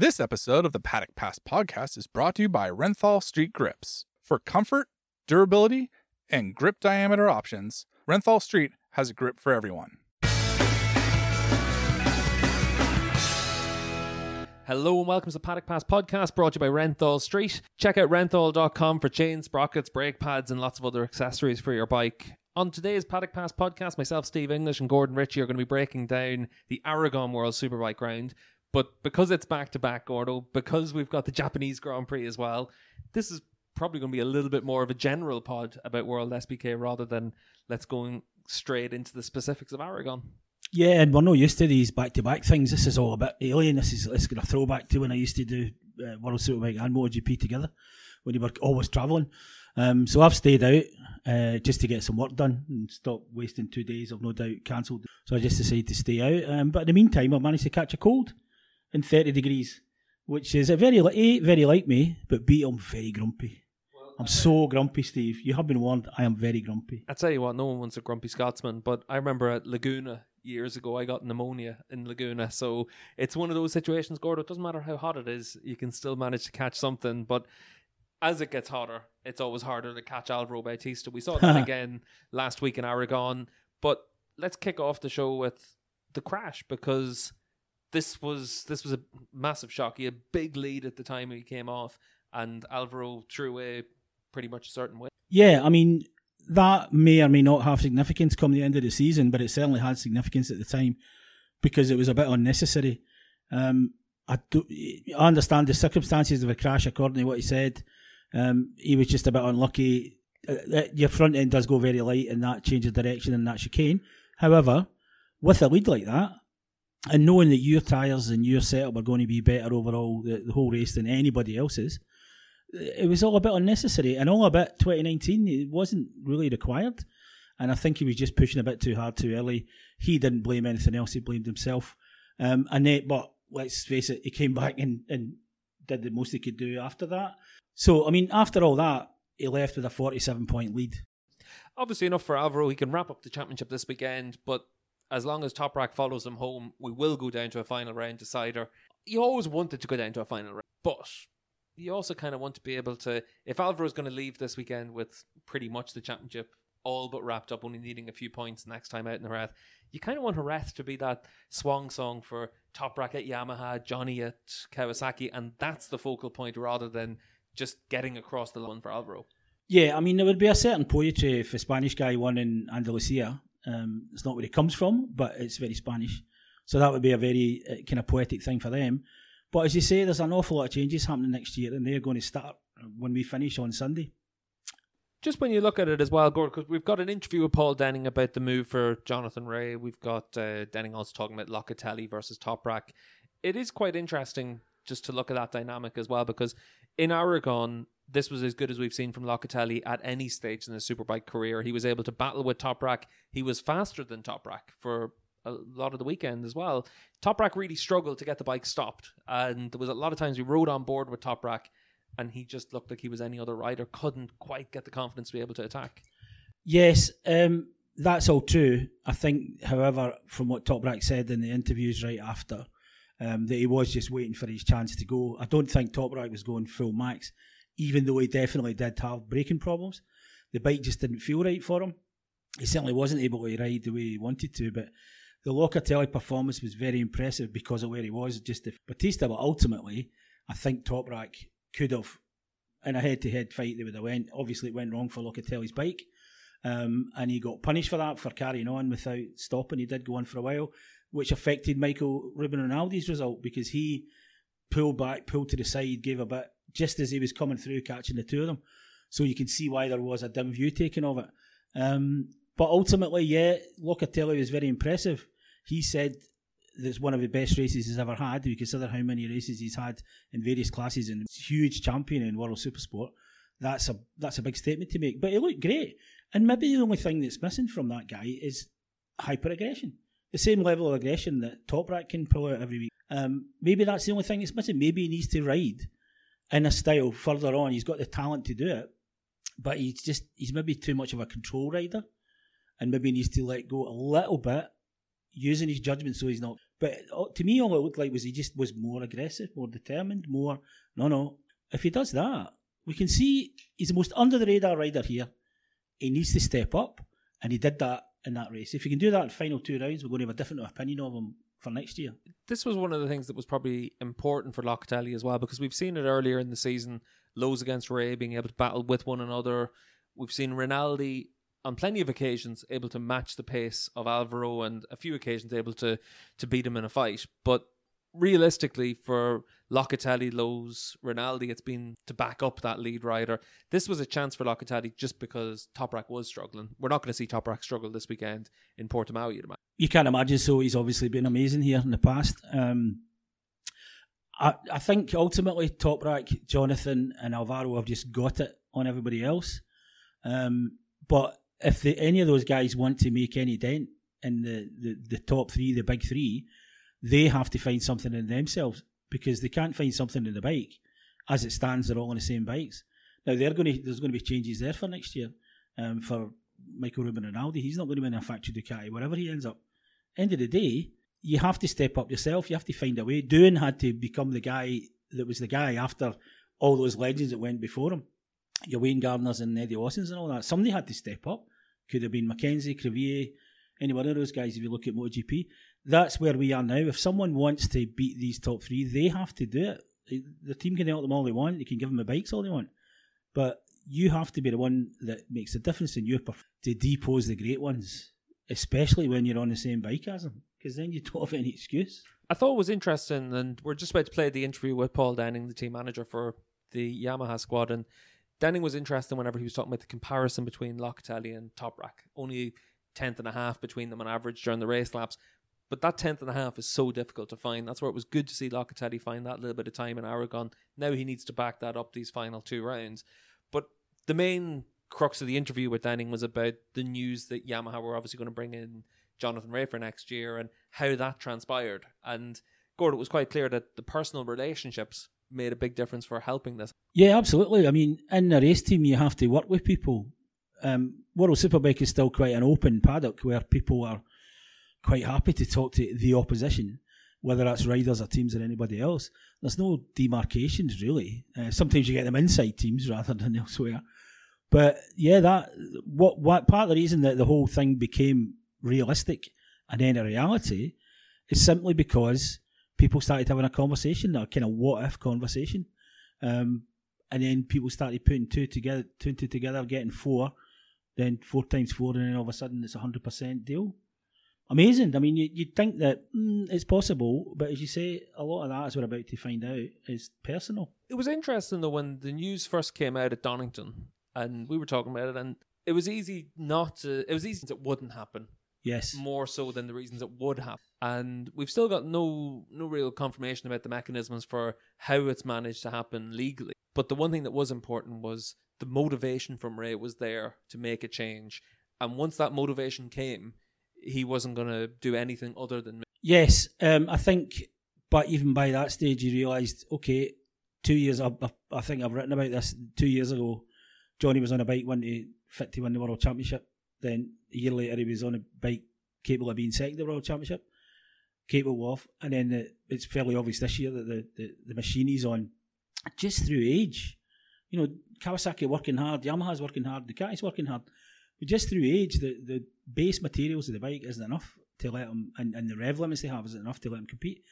This episode of the Paddock Pass podcast is brought to you by Renthal Street Grips. For comfort, durability, and grip diameter options, Renthal Street has a grip for everyone. Hello and welcome to the Paddock Pass podcast brought to you by Renthal Street. Check out renthal.com for chains, sprockets, brake pads, and lots of other accessories for your bike. On today's Paddock Pass podcast, myself, Steve English, and Gordon Ritchie are going to be breaking down the Aragon World Superbike round. But because it's back to back, Gordo, because we've got the Japanese Grand Prix as well, this is probably going to be a little bit more of a general pod about World SBK rather than let's go straight into the specifics of Aragon. Yeah, and we're not used to these back to back things. This is all a bit alien. This is let's get a throwback to when I used to do uh, World Superbike and MotoGP together when you were always travelling. Um, so I've stayed out uh, just to get some work done and stop wasting two days. I've no doubt cancelled. So I just decided to stay out. Um, but in the meantime, I managed to catch a cold in 30 degrees, which is a very, A, eh, very like me, but B, I'm very grumpy. I'm so grumpy, Steve. You have been warned. I am very grumpy. I tell you what, no one wants a grumpy Scotsman, but I remember at Laguna years ago, I got pneumonia in Laguna. So it's one of those situations, Gordo. It doesn't matter how hot it is, you can still manage to catch something. But as it gets hotter, it's always harder to catch Alvaro Bautista. We saw that again last week in Aragon. But let's kick off the show with the crash because this was this was a massive shock. He had a big lead at the time he came off, and Alvaro threw away pretty much a certain way. Yeah, I mean that may or may not have significance come the end of the season, but it certainly had significance at the time because it was a bit unnecessary. Um, I, do, I understand the circumstances of the crash according to what he said. Um, he was just a bit unlucky. Uh, uh your front end does go very light, and that changes direction in that chicane. However, with a lead like that, and knowing that your tyres and your setup are going to be better overall the, the, whole race than anybody else's, it was all a bit unnecessary and all a bit 2019. It wasn't really required, and I think he was just pushing a bit too hard too early. He didn't blame anything else; he blamed himself. Um, and then, but let's face it, he came back and, and did the most he could do after that. So, I mean, after all that, he left with a 47 point lead. Obviously, enough for Alvaro. He can wrap up the championship this weekend, but as long as Toprak follows him home, we will go down to a final round decider. You always wanted to go down to a final round, but you also kind of want to be able to. If Alvaro's going to leave this weekend with pretty much the championship all but wrapped up, only needing a few points next time out in Jerez, you kind of want Jerez to be that swan song for Toprak at Yamaha, Johnny at Kawasaki, and that's the focal point rather than just getting across the line for Alvaro. Yeah, I mean, there would be a certain poetry eh, if a Spanish guy won in Andalusia um, it's not where he comes from, but it's very Spanish. So that would be a very uh, kind of poetic thing for them. But as you say, there's an awful lot of changes happening next year, and they're going to start when we finish on Sunday. Just when you look at it as well, Gord, because we've got an interview with Paul Denning about the move for Jonathan Rea. We've got uh, Denning also talking about Locatelli versus Toprak. It is quite interesting just to look at that dynamic as well, because in Aragon, this was as good as we've seen from Locatelli at any stage in his superbike career. He was able to battle with Toprak. He was faster than Toprak for a lot of the weekend as well. Toprak really struggled to get the bike stopped, and there was a lot of times we rode on board with Toprak, and he just looked like he was any other rider. Couldn't quite get the confidence to be able to attack. Yes, um, that's all true. I think, however, from what Toprak said in the interviews right after, um, that he was just waiting for his chance to go. I don't think Toprak was going full max even though he definitely did have braking problems. The bike just didn't feel right for him. He certainly wasn't able to ride the way he wanted to, but the Locatelli performance was very impressive because of where he was. Just the Bautista, but ultimately, I think Toprak could have, in a head-to-head fight, they would have went. Obviously, it went wrong for Locatelli's bike, um, and he got punished for that for carrying on without stopping. He did go on for a while, which affected Michael Ruben Rinaldi's result because he pulled back, pulled to the side, gave a bit just as he was coming through catching the two of them. So you can see why there was a dim view taken of it. Um, but ultimately, yeah, Locatelli was very impressive. He said it's one of the best races he's ever had. You consider how many races he's had in various classes and huge champion in World Supersport, that's a that's a big statement to make. But he looked great. And maybe the only thing that's missing from that guy is hyper aggression. The same level of aggression that Top Toprak can pull out every week. Um, maybe that's the only thing that's missing. Maybe he needs to ride in a style further on. He's got the talent to do it, but he's just he's maybe too much of a control rider, and maybe needs to let go a little bit, using his judgment so he's not But uh, to me, all it looked like was he just was more aggressive, more determined, more. No, no. If he does that, we can see he's the most under the radar rider here. He needs to step up, and he did that in that race. If he can do that in final two rounds, we're going to have a different opinion of him for next year. This was one of the things that was probably important for Locatelli as well because we've seen it earlier in the season. Lowes against Rea being able to battle with one another. We've seen Rinaldi on plenty of occasions able to match the pace of Alvaro and a few occasions able to to beat him in a fight. But realistically, for Locatelli, Lowes, Rinaldi, it's been to back up that lead rider. This was a chance for Locatelli just because Toprak was struggling. We're not going to see Toprak struggle this weekend in Portimao. You'd imagine. You can't imagine. So he's obviously been amazing here in the past. Um, I, I think ultimately Toprak, Jonathan, and Alvaro have just got it on everybody else. Um, but if the, any of those guys want to make any dent in the, the, the top three, the big three, they have to find something in themselves because they can't find something in the bike. As it stands, they're all on the same bikes. Now they're going to there's going to be changes there for next year. Um, for Michael Ruben Rinaldi, he's not going to win a factory Ducati wherever he ends up. End of the day, you have to step up yourself. You have to find a way. Doohan had to become the guy that was the guy after all those legends that went before him. Your Wayne Gardners and Eddie Lawsons and all that. Somebody had to step up. Could have been Mackenzie, Crivillé, any one of those guys if you look at MotoGP. That's where we are now. If someone wants to beat these top three, they have to do it. The team can help them all they want. They can give them the bikes all they want. But you have to be the one that makes the difference in your performance to depose the great ones, especially when you're on the same bike as them, because then you don't have any excuse. I thought it was interesting, and we're just about to play the interview with Paul Denning, the team manager for the Yamaha squad, and Denning was interesting whenever he was talking about the comparison between Locatelli and Toprak. Only tenth and a half between them on average during the race laps. But that tenth and a half is so difficult to find. That's where it was good to see Locatelli find that little bit of time in Aragon. Now he needs to back that up these final two rounds. But the main crux of the interview with Denning was about the news that Yamaha were obviously going to bring in Jonathan Rea for next year and how that transpired. And Gordon, it was quite clear that the personal relationships made a big difference for helping this. Yeah, absolutely. I mean, in a race team, you have to work with people. Um, World Superbike is still quite an open paddock where people are quite happy to talk to the opposition, whether that's riders or teams or anybody else. There's no demarcations really. Uh, sometimes you get them inside teams rather than elsewhere. But yeah, that what what part of the reason that the whole thing became realistic and then a reality is simply because people started having a conversation, a kind of what if conversation, um, and then people started putting two together, two and two together, getting four, then four times four, and then all of a sudden it's a hundred percent deal amazing. I mean, you, you'd think that mm, it's possible, but as you say, a lot of that, as we're about to find out, is personal. It was interesting though when the news first came out at Donington, and we were talking about it, and it was easy not to. It was easy it wouldn't happen. Yes. More so than the reasons it would happen. And we've still got no no real confirmation about the mechanisms for how it's managed to happen legally. But the one thing that was important was the motivation from Rea was there to make a change. And once that motivation came, he wasn't going to do anything other than. Yes, um, I think, but even by that stage, he realised, okay, two years. I, I, think I've written about this two years ago. Johnny was on a bike one to fit to win the world championship. Then a year later, he was on a bike capable of being second the world championship, capable of. And then the, it's fairly obvious this year that the, the, the machine he's on, just through age, you know, Kawasaki working hard, Yamaha's working hard, Ducati's working hard. Just through age, the, the base materials of the bike isn't enough to let them, and, and the rev limits they have isn't enough to let them compete.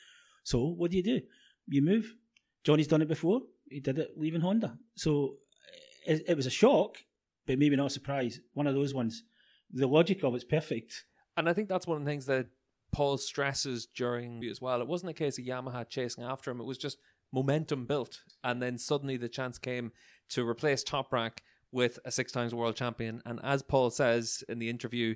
So what do you do? You move. Johnny's done it before. He did it leaving Honda. So eh, it, it was a shock, but maybe not a surprise. One of those ones. The logic of it's perfect. And I think that's one of the things that Paul stresses during as well. It wasn't a case of Yamaha chasing after him. It was just momentum built, and then suddenly the chance came to replace Toprak with a six times world champion. And as Paul says in the interview,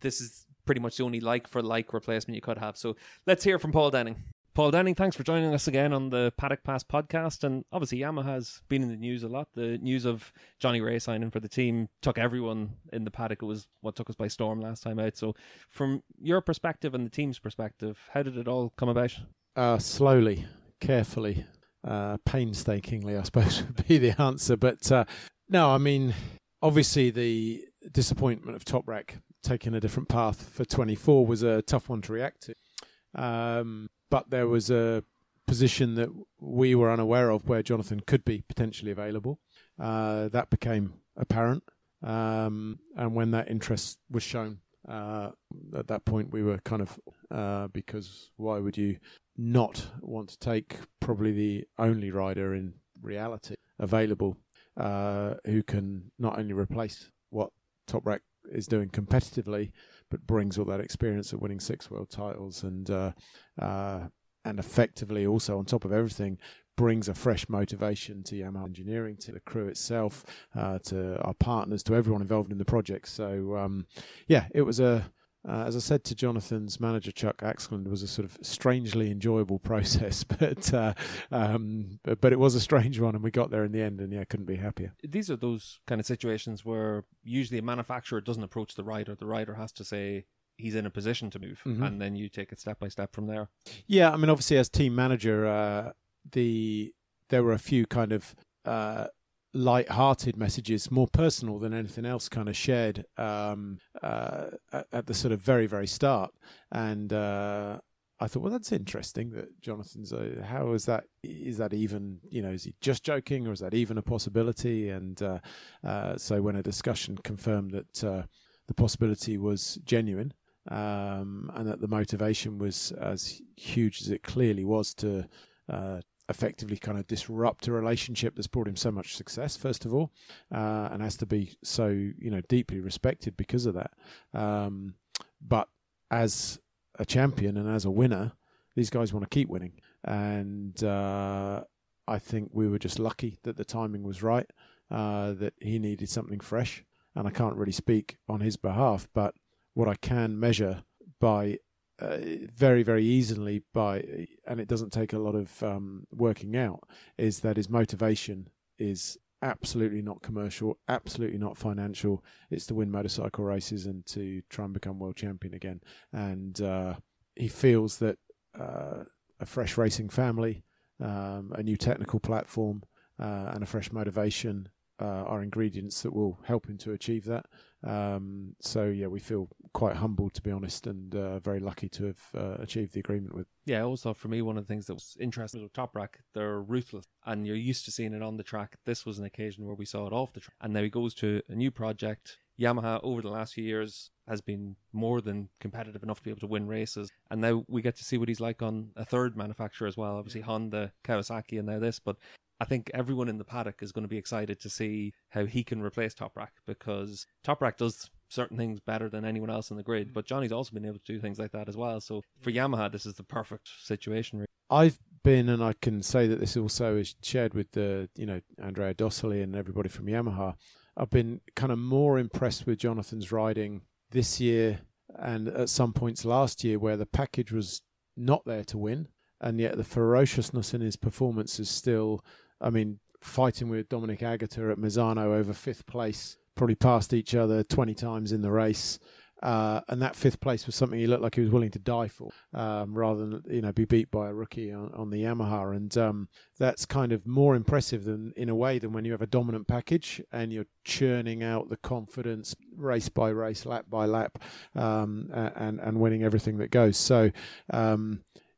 this is pretty much the only like for like replacement you could have. So let's hear from Paul Denning. Paul Denning, thanks for joining us again on the Paddock Pass podcast. And obviously, Yamaha has been in the news a lot. The news of Johnny Rea signing for the team took everyone in the paddock. It was what took us by storm last time out. So, from your perspective and the team's perspective, how did it all come about? Uh, slowly, carefully, uh, painstakingly, I suppose would be the answer. But uh, no, I mean, obviously the disappointment of Toprak taking a different path for 24 was a tough one to react to. Um, but there was a position that we were unaware of where Jonathan could be potentially available. Uh, that became apparent. Um, and when that interest was shown, uh, at that point we were kind of uh, because why would you not want to take probably the only rider in reality available uh, who can not only replace what Toprak is doing competitively, but brings all that experience of winning six world titles and uh, uh, and effectively also on top of everything brings a fresh motivation to Yamaha engineering, to the crew itself, uh, to our partners, to everyone involved in the project. So um, yeah, it was a uh, as I said to Jonathan's manager Chuck Aksland, was a sort of strangely enjoyable process, but uh, um, but, but it was a strange one, and we got there in the end, and yeah, couldn't be happier. These are those kind of situations where usually a manufacturer doesn't approach the rider; the rider has to say he's in a position to move, Mhm. and then you take it step by step from there. Yeah, I mean, obviously, as team manager, uh, the there were a few kind of uh, light-hearted messages, more personal than anything else, kind of shared um, uh, at, the sort of very, very start, and. Uh, I thought, well, that's interesting that Jonathan's. Uh, how is that? Is that even? You know, is he just joking, or is that even a possibility? And uh, uh, so, when a discussion confirmed that uh, the possibility was genuine, um, and that the motivation was as huge as it clearly was to uh, effectively kind of disrupt a relationship that's brought him so much success, first of all, uh, and has to be so you know deeply respected because of that. Um, but as a champion and as a winner, these guys want to keep winning, and uh, I think we were just lucky that the timing was right, uh, that he needed something fresh, and I can't really speak on his behalf, but what I can measure by uh, very very easily by and it doesn't take a lot of um, working out is that his motivation is absolutely not commercial absolutely not financial. It's to win motorcycle races and to try and become world champion again. And uh, he feels that uh, a fresh racing family um, a new technical platform uh, and a fresh motivation uh, are ingredients that will help him to achieve that um, so yeah, we feel quite humbled to be honest, and uh, very lucky to have uh, achieved the agreement with. Yeah, also for me, one of the things that was interesting with Toprak, they're ruthless, and you're used to seeing it on the track. This was an occasion where we saw it off the track, and now he goes to a new project. Yamaha over the last few years has been more than competitive enough to be able to win races, and now we get to see what he's like on a third manufacturer as well. Obviously Honda, Kawasaki, and now this, but I think everyone in the paddock is going to be excited to see how he can replace Toprak because Toprak does certain things better than anyone else in the grid, but Johnny's also been able to do things like that as well. So for Yamaha, this is the perfect situation. I've been, and I can say that this also is shared with the, you know, Andrea Dosoli and everybody from Yamaha. I've been kind of more impressed with Jonathan's riding this year and at some points last year where the package was not there to win, and yet the ferociousness in his performance is still. I mean, fighting with Dominique Aegerter at Misano over fifth place, probably passed each other 20 times in the race. Uh, and that fifth place was something he looked like he was willing to die for, um, rather than you know be beat by a rookie on, on the Yamaha, and um, that's kind of more impressive than in a way than when you have a dominant package and you're churning out the confidence race by race, lap by lap, um, and and winning everything that goes. So.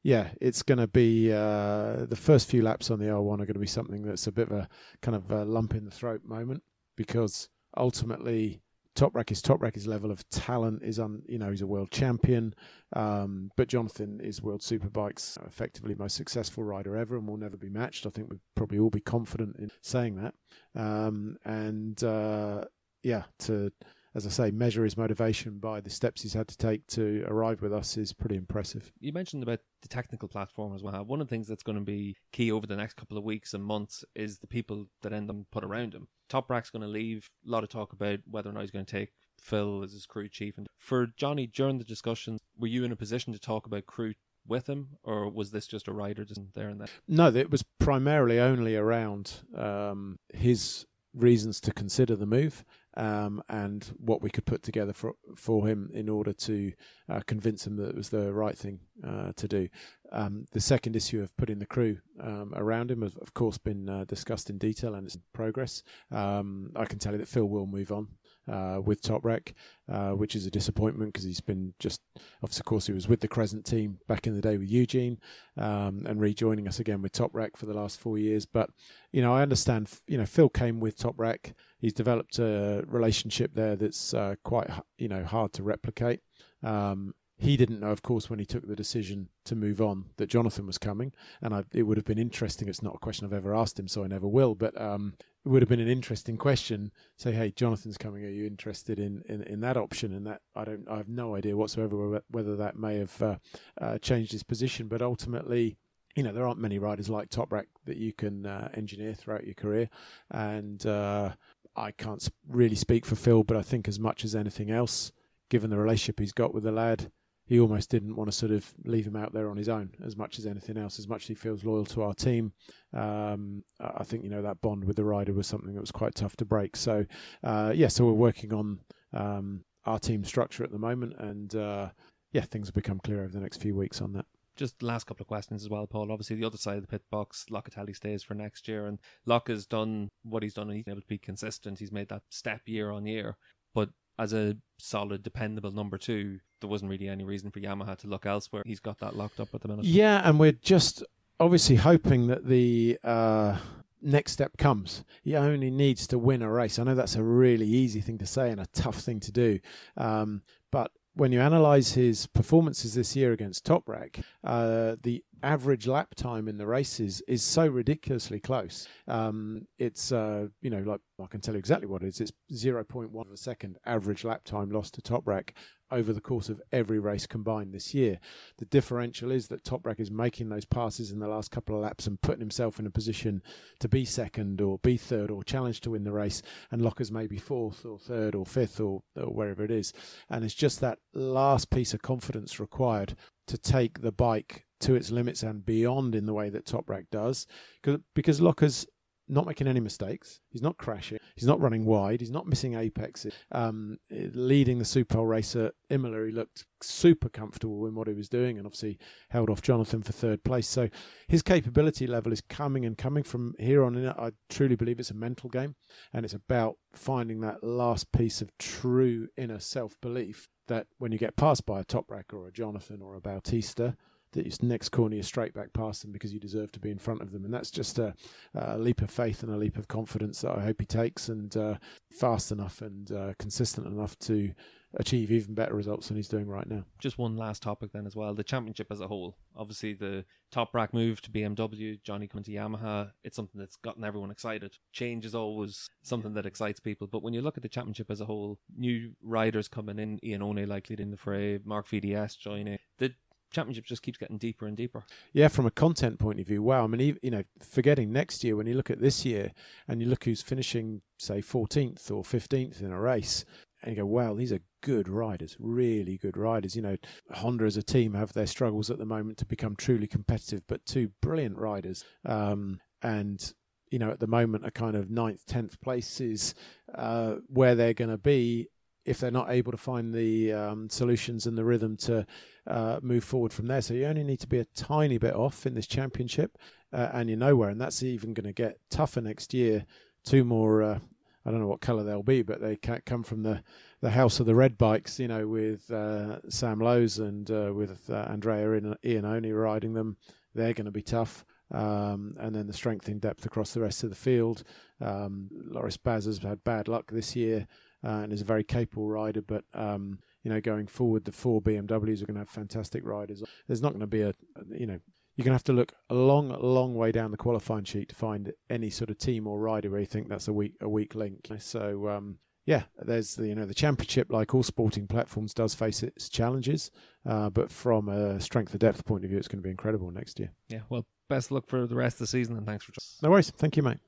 Yeah, it's going to be uh, the first few laps on the R1 are going to be something that's a bit of a kind of a lump in the throat moment because ultimately top Toprak is Toprak. His level of talent is on. You know, he's a world champion. Um, but Jonathan is World Superbike's effectively most successful rider ever, and will never be matched. I think we'd probably all be confident in saying that. Um, and uh, yeah, to as I say, measure his motivation by the steps he's had to take to arrive with us is pretty impressive. You mentioned about the technical platform as well. One of the things that's going to be key over the next couple of weeks and months is the people that end up put around him. Toprak's going to leave. A lot of talk about whether or not he's going to take Phil as his crew chief. And for Johnny, during the discussions, were you in a position to talk about crew with him, or was this just a rider just there and then? No, it was primarily only around um, his reasons to consider the move um, and what we could put together for for him in order to uh, convince him that it was the right thing uh, to do. Um, the second issue of putting the crew um, around him has, of course, been uh, discussed in detail and it's in progress. Um, I can tell you that Phil will move on. Uh, with Toprak, uh, which is a disappointment because he's been just, of course, he was with the Crescent team back in the day with Eugene um, and rejoining us again with Toprak for the last four years. But, you know, I understand, you know, Phil came with Toprak. He's developed a relationship there that's uh, quite, you know, hard to replicate. Um, he didn't know, of course, when he took the decision to move on, that Jonathan was coming. And I, it would have been interesting. It's not a question I've ever asked him, so I never will. But um, it would have been an interesting question. Say, hey, Jonathan's coming. Are you interested in, in, in that option? And that I don't. I have no idea whatsoever whether that may have uh, uh, changed his position. But ultimately, you know, there aren't many riders like Toprak that you can uh, engineer throughout your career, and uh, I can't really speak for Phil, but I think as much as anything else, given the relationship he's got with the lad he almost didn't want to sort of leave him out there on his own as much as anything else, as much as he feels loyal to our team. Um, I think, you know, that bond with the rider was something that was quite tough to break. So, uh, yeah, so we're working on um, our team structure at the moment. And, uh, yeah, things will become clear over the next few weeks on that just last couple of questions as well, Paul. Obviously, the other side of the pit box, Locatelli stays for next year, and Locke has done what he's done, and he's able to be consistent. He's made that step year on year. But as a solid, dependable number two, there wasn't really any reason for Yamaha to look elsewhere. He's got that locked up at the minute. Yeah, and we're just obviously hoping that the uh, next step comes. He only needs to win a race. I know that's a really easy thing to say and a tough thing to do, um, but when you analyse his performances this year against Toprak, uh, the average lap time in the races is so ridiculously close. Um, it's uh, you know like I can tell you exactly what it is. It's 0.1 of a second average lap time lost to Toprak over the course of every race combined this year. The differential is that Toprak is making those passes in the last couple of laps and putting himself in a position to be second or be third or challenge to win the race, and Locker's maybe fourth or third or fifth or, or wherever it is. And it's just that last piece of confidence required to take the bike to its limits and beyond in the way that Toprak does, because because Locker's not making any mistakes. He's not crashing. He's not running wide. He's not missing apexes. Um, leading the Super racer, Imola, he looked super comfortable in what he was doing and obviously held off Jonathan for third place. So his capability level is coming and coming from here on in. I truly believe it's a mental game and it's about finding that last piece of true inner self belief that when you get passed by a Toprak or a Jonathan or a Bautista, that next corner you're straight back past them because you deserve to be in front of them. And that's just a, a leap of faith and a leap of confidence that I hope he takes and uh, fast enough and uh, consistent enough to achieve even better results than he's doing right now. Just one last topic then as well. The championship as a whole. Obviously the Toprak move to BMW, Johnny coming to Yamaha, it's something that's gotten everyone excited. Change is always something that excites people. But when you look at the championship as a whole, new riders coming in, Iannone likely in the fray, Marc VDS joining. The championship just keeps getting deeper and deeper. Yeah, from a content point of view, wow. I mean, you know, forgetting next year, when you look at this year and you look who's finishing, say, 14th or 15th in a race, and you go, wow, these are good riders, really good riders. You know, Honda as a team have their struggles at the moment to become truly competitive, but two brilliant riders. Um, and you know, at the moment, a kind of ninth, tenth place is uh, where they're going to be if they're not able to find the um, solutions and the rhythm to uh, move forward from there. So you only need to be a tiny bit off in this championship, uh, and you're nowhere. And that's even going to get tougher next year. Two more. Uh, I don't know what colour they'll be, but they come from the, the house of the red bikes, you know, with uh, Sam Lowes and uh, with uh, Andrea Iannone riding them. They're going to be tough. Um, and then the strength in depth across the rest of the field. Um, Loris Baz has had bad luck this year uh, and is a very capable rider. But um, you know, going forward, the four BMWs are going to have fantastic riders. There's not going to be a, you know, you're going to have to look a long, long way down the qualifying sheet to find any sort of team or rider where you think that's a weak, a weak link. So. Um, yeah, there's the you know the championship, like all sporting platforms, does face its challenges, uh, but from a strength of depth point of view, it's going to be incredible next year. Yeah, well, best luck for the rest of the season, and thanks for. Joining. No worries, thank you, mate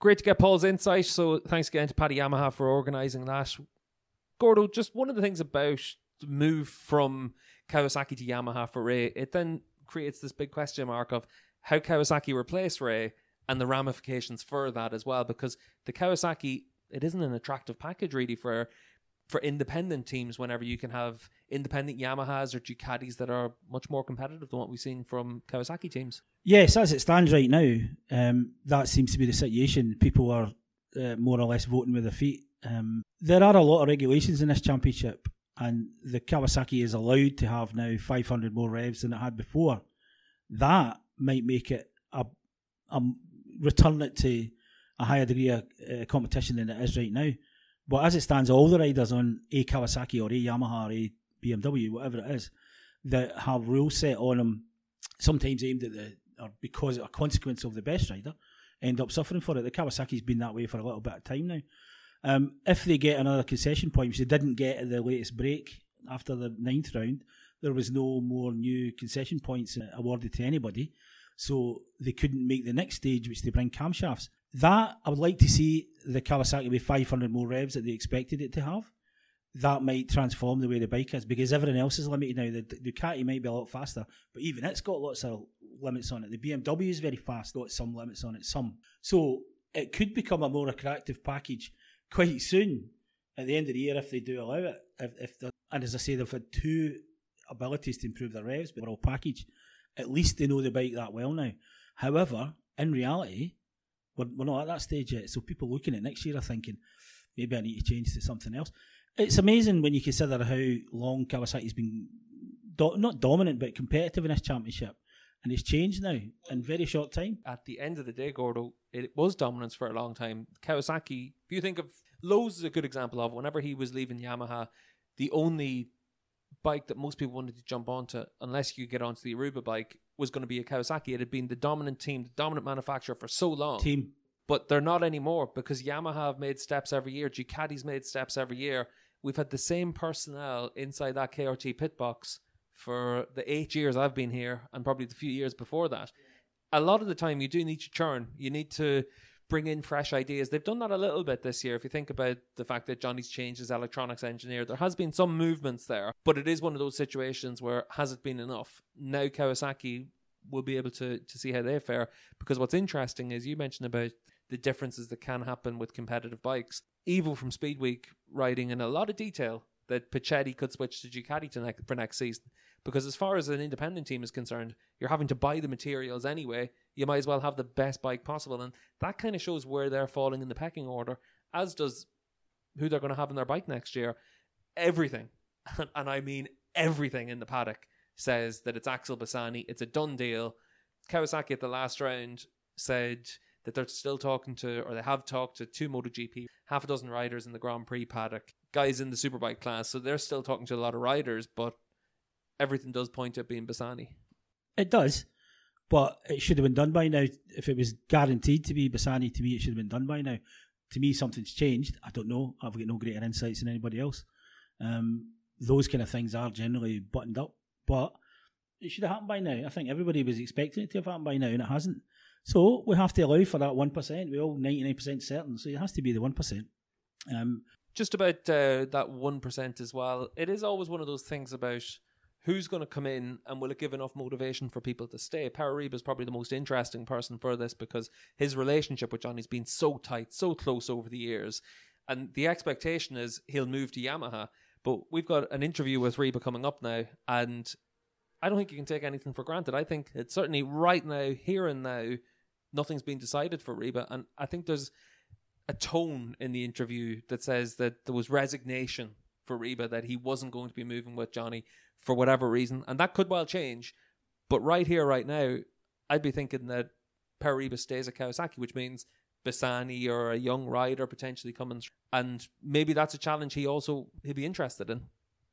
great to get Paul's insight. So thanks again to Pata Yamaha for organising that. Gordo, just one of the things about the move from Kawasaki to Yamaha for Rea, it then creates this big question mark of how Kawasaki replace Rea and the ramifications for that as well. Because the Kawasaki, it isn't an attractive package really for for independent teams whenever you can have independent Yamahas or Ducatis that are much more competitive than what we've seen from Kawasaki teams. Yes, as it stands right now, um, that seems to be the situation. People are uh, more or less voting with their feet. Um, there are a lot of regulations in this championship, and the Kawasaki is allowed to have now 500 more revs than it had before. That might make it a, a return it to a higher degree of uh, competition than it is right now. But as it stands, all the riders on a Kawasaki or a Yamaha or a BMW, whatever it is, that have rules set on them, sometimes aimed at the or because a consequence of the best rider, end up suffering for it. The Kawasaki's been that way for a little bit of time now. Um, if they get another concession point, which they didn't get at the latest break after the ninth round, there was no more new concession points awarded to anybody. So they couldn't make the next stage, which they bring camshafts. That I would like to see the Kawasaki with 500 more revs that they expected it to have that might transform the way the bike is because everything else is limited now. The Ducati might be a lot faster, but even it's got lots of limits on it. The BMW is very fast, got some limits on it, some. So it could become a more attractive package quite soon at the end of the year if they do allow it. If, if and as I say, they've had two abilities to improve their revs, but overall package. At least they know the bike that well now. However, in reality, we're, we're not at that stage yet. So people looking at next year are thinking, maybe I need to change to something else. It's amazing when you consider how long Kawasaki's been do- not dominant but competitive in this championship, and it's changed now in very short time. At the end of the day, Gordo, it was dominance for a long time. Kawasaki, if you think of Lowes is a good example of whenever he was leaving Yamaha, the only bike that most people wanted to jump onto, unless you get onto the Aruba bike, was going to be a Kawasaki. It had been the dominant team, the dominant manufacturer for so long. Team. But they're not anymore because Yamaha have made steps every year. Ducati's made steps every year we've had the same personnel inside that KRT pit box for the eight years I've been here and probably the few years before that. A lot of the time, you do need to churn. You need to bring in fresh ideas. They've done that a little bit this year. If you think about the fact that Johnny's changed his electronics engineer, there has been some movements there, but it is one of those situations where has it been enough? Now Kawasaki will be able to to see how they fare because what's interesting is you mentioned about the differences that can happen with competitive bikes. Ivo from Speedweek writing in a lot of detail that Puccetti could switch to Ducati to ne- for next season because as far as an independent team is concerned, you're having to buy the materials anyway. You might as well have the best bike possible, and that kind of shows where they're falling in the pecking order, as does who they're going to have in their bike next year. Everything, and I mean everything in the paddock says that it's Axel Bassani. It's a done deal. Kawasaki at the last round said that they're still talking to, or they have talked to two MotoGP, half a dozen riders in the Grand Prix paddock, guys in the Superbike class. So they're still talking to a lot of riders, but everything does point to it being Bassani. It does, but it should have been done by now. If it was guaranteed to be Bassani, to me, it should have been done by now. To me, something's changed. I don't know. I've got no greater insights than anybody else. Um, those kind of things are generally buttoned up, but it should have happened by now. I think everybody was expecting it to have happened by now, and it hasn't. So we have to allow for that 1%. We're all 99% certain. So it has to be the 1%. Um, Just about uh, that 1% as well. It is always one of those things about who's going to come in and will it give enough motivation for people to stay? Pere Riba is probably the most interesting person for this because his relationship with Johnny's been so tight, so close over the years. And the expectation is he'll move to Yamaha. But we've got an interview with Riba coming up now, and I don't think you can take anything for granted. I think it's certainly right now, here and now, nothing's been decided for Riba. And I think there's a tone in the interview that says that there was resignation for Riba that he wasn't going to be moving with Johnny for whatever reason. And that could well change. But right here, right now, I'd be thinking that Pere Riba stays at Kawasaki, which means Bassani or a young rider potentially coming. And maybe that's a challenge he also he'd be interested in.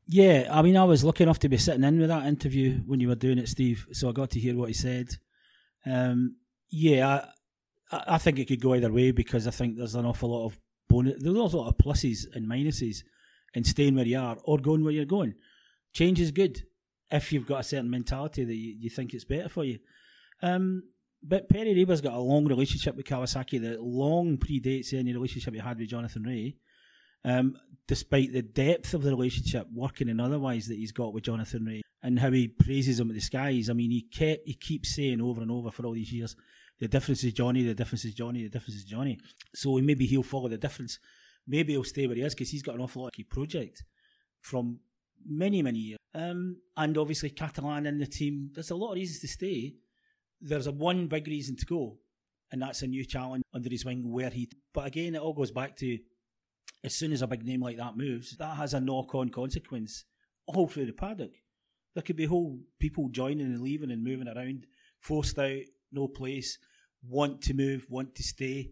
Yeah, I mean, I was lucky enough to be sitting in with that interview when you were doing it, Steve. So I got to hear what he said. Um, yeah, I, I think it could go either way because I think there's an awful lot of bonus. There's a lot of pluses and minuses in staying where you are or going where you're going. Change is good if you've got a certain mentality that you, you think it's better for you. Um, but Pere Riba's got a long relationship with Kawasaki that long predates any relationship he had with Jonathan Rea. Um, despite the depth of the relationship, working and otherwise that he's got with Jonathan Rea, and how he praises him at the skies. I mean, he kept he keeps saying over and over for all these years, the difference is Johnny, the difference is Johnny, the difference is Johnny. So maybe he'll follow the difference. Maybe he'll stay where he is because he's got an awful lot of key project from many, many years. Um, and obviously Catalan in the team, there's a lot of reasons to stay. There's a one big reason to go, and that's a new challenge under his wing where he. But again, it all goes back to as soon as a big name like that moves, that has a knock on consequence all through the paddock. There could be whole people joining and leaving and moving around, forced out, no place, want to move, want to stay.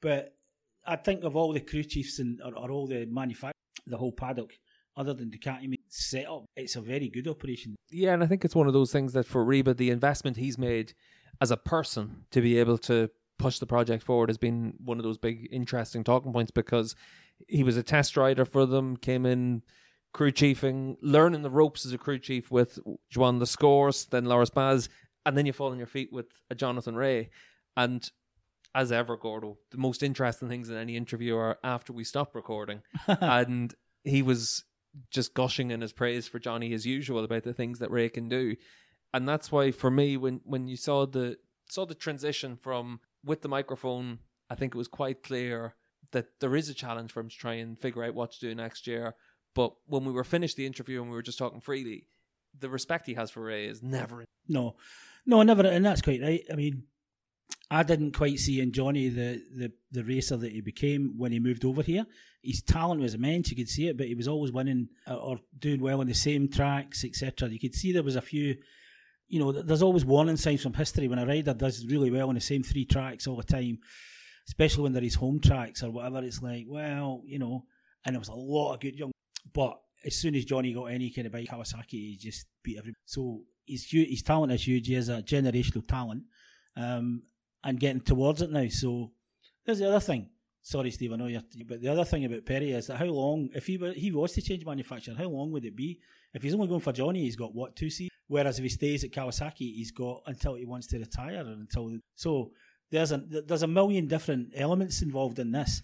But I think of all the crew chiefs and or, or all the manufacturers, the whole paddock, other than Ducati set up, it's a very good operation. Yeah, and I think it's one of those things that for Riba, the investment he's made as a person to be able to push the project forward has been one of those big interesting talking points because he was a test rider for them, came in crew chiefing, learning the ropes as a crew chief with Joan Lascorz, then Loris Baz, and then you fall on your feet with a Jonathan Rea. And as ever, Gordo, the most interesting things in any interview are after we stop recording. and he was just gushing in his praise for Johnny as usual about the things that Rea can do. And that's why for me when when you saw the saw the transition from with the microphone, I think it was quite clear that there is a challenge for him to try and figure out what to do next year. But when we were finished the interview and we were just talking freely, the respect he has for Rea is never. No, no, never, and that's quite right. I mean, I didn't quite see in Johnny the, the, the racer that he became when he moved over here. His talent was immense, you could see it, but he was always winning uh, or doing well on the same tracks, etc. You could see there was a few, you know, there's always warning signs from history when a rider does really well on the same three tracks all the time, especially when they're his home tracks or whatever. It's like, well, you know, and there was a lot of good young, but as soon as Johnny got any kind of bike, Kawasaki, he just beat everybody. So his his talent is huge. He has a generational talent. Um, and getting towards it now. So there's the other thing. Sorry, Steve, I know you're. But the other thing about Pere is that how long, if he were, he was to change manufacturer, how long would it be? If he's only going for Johnny, he's got what two seasons. Whereas if he stays at Kawasaki, he's got until he wants to retire and until. So there's a there's a million different elements involved in this,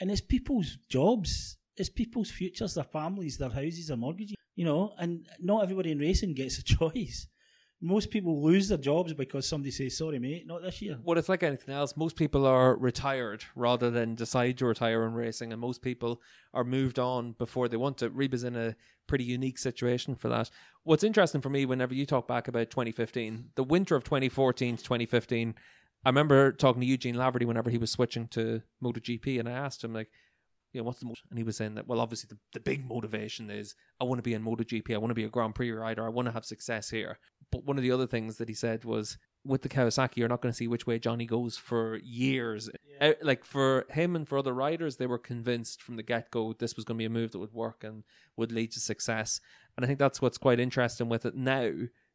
and it's people's jobs, it's people's futures, their families, their houses, their mortgages. You know, and not everybody in racing gets a choice most people lose their jobs because somebody says, sorry, mate, not this year. Well, it's like anything else. Most people are retired rather than decide to retire in racing, and most people are moved on before they want to. Riba's in a pretty unique situation for that. What's interesting for me, whenever you talk back about 2015, the winter of 2014 to 2015, I remember talking to Eugene Laverty whenever he was switching to MotoGP, and I asked him, like, you know, what's the most? And he was saying that, well, obviously the, the big motivation is I want to be in MotoGP, I want to be a Grand Prix rider, I want to have success here. But one of the other things that he said was with the Kawasaki, you're not going to see which way Johnny goes for years. Yeah. Uh, like for him and for other riders, they were convinced from the get go this was going to be a move that would work and would lead to success. And I think that's what's quite interesting with it now.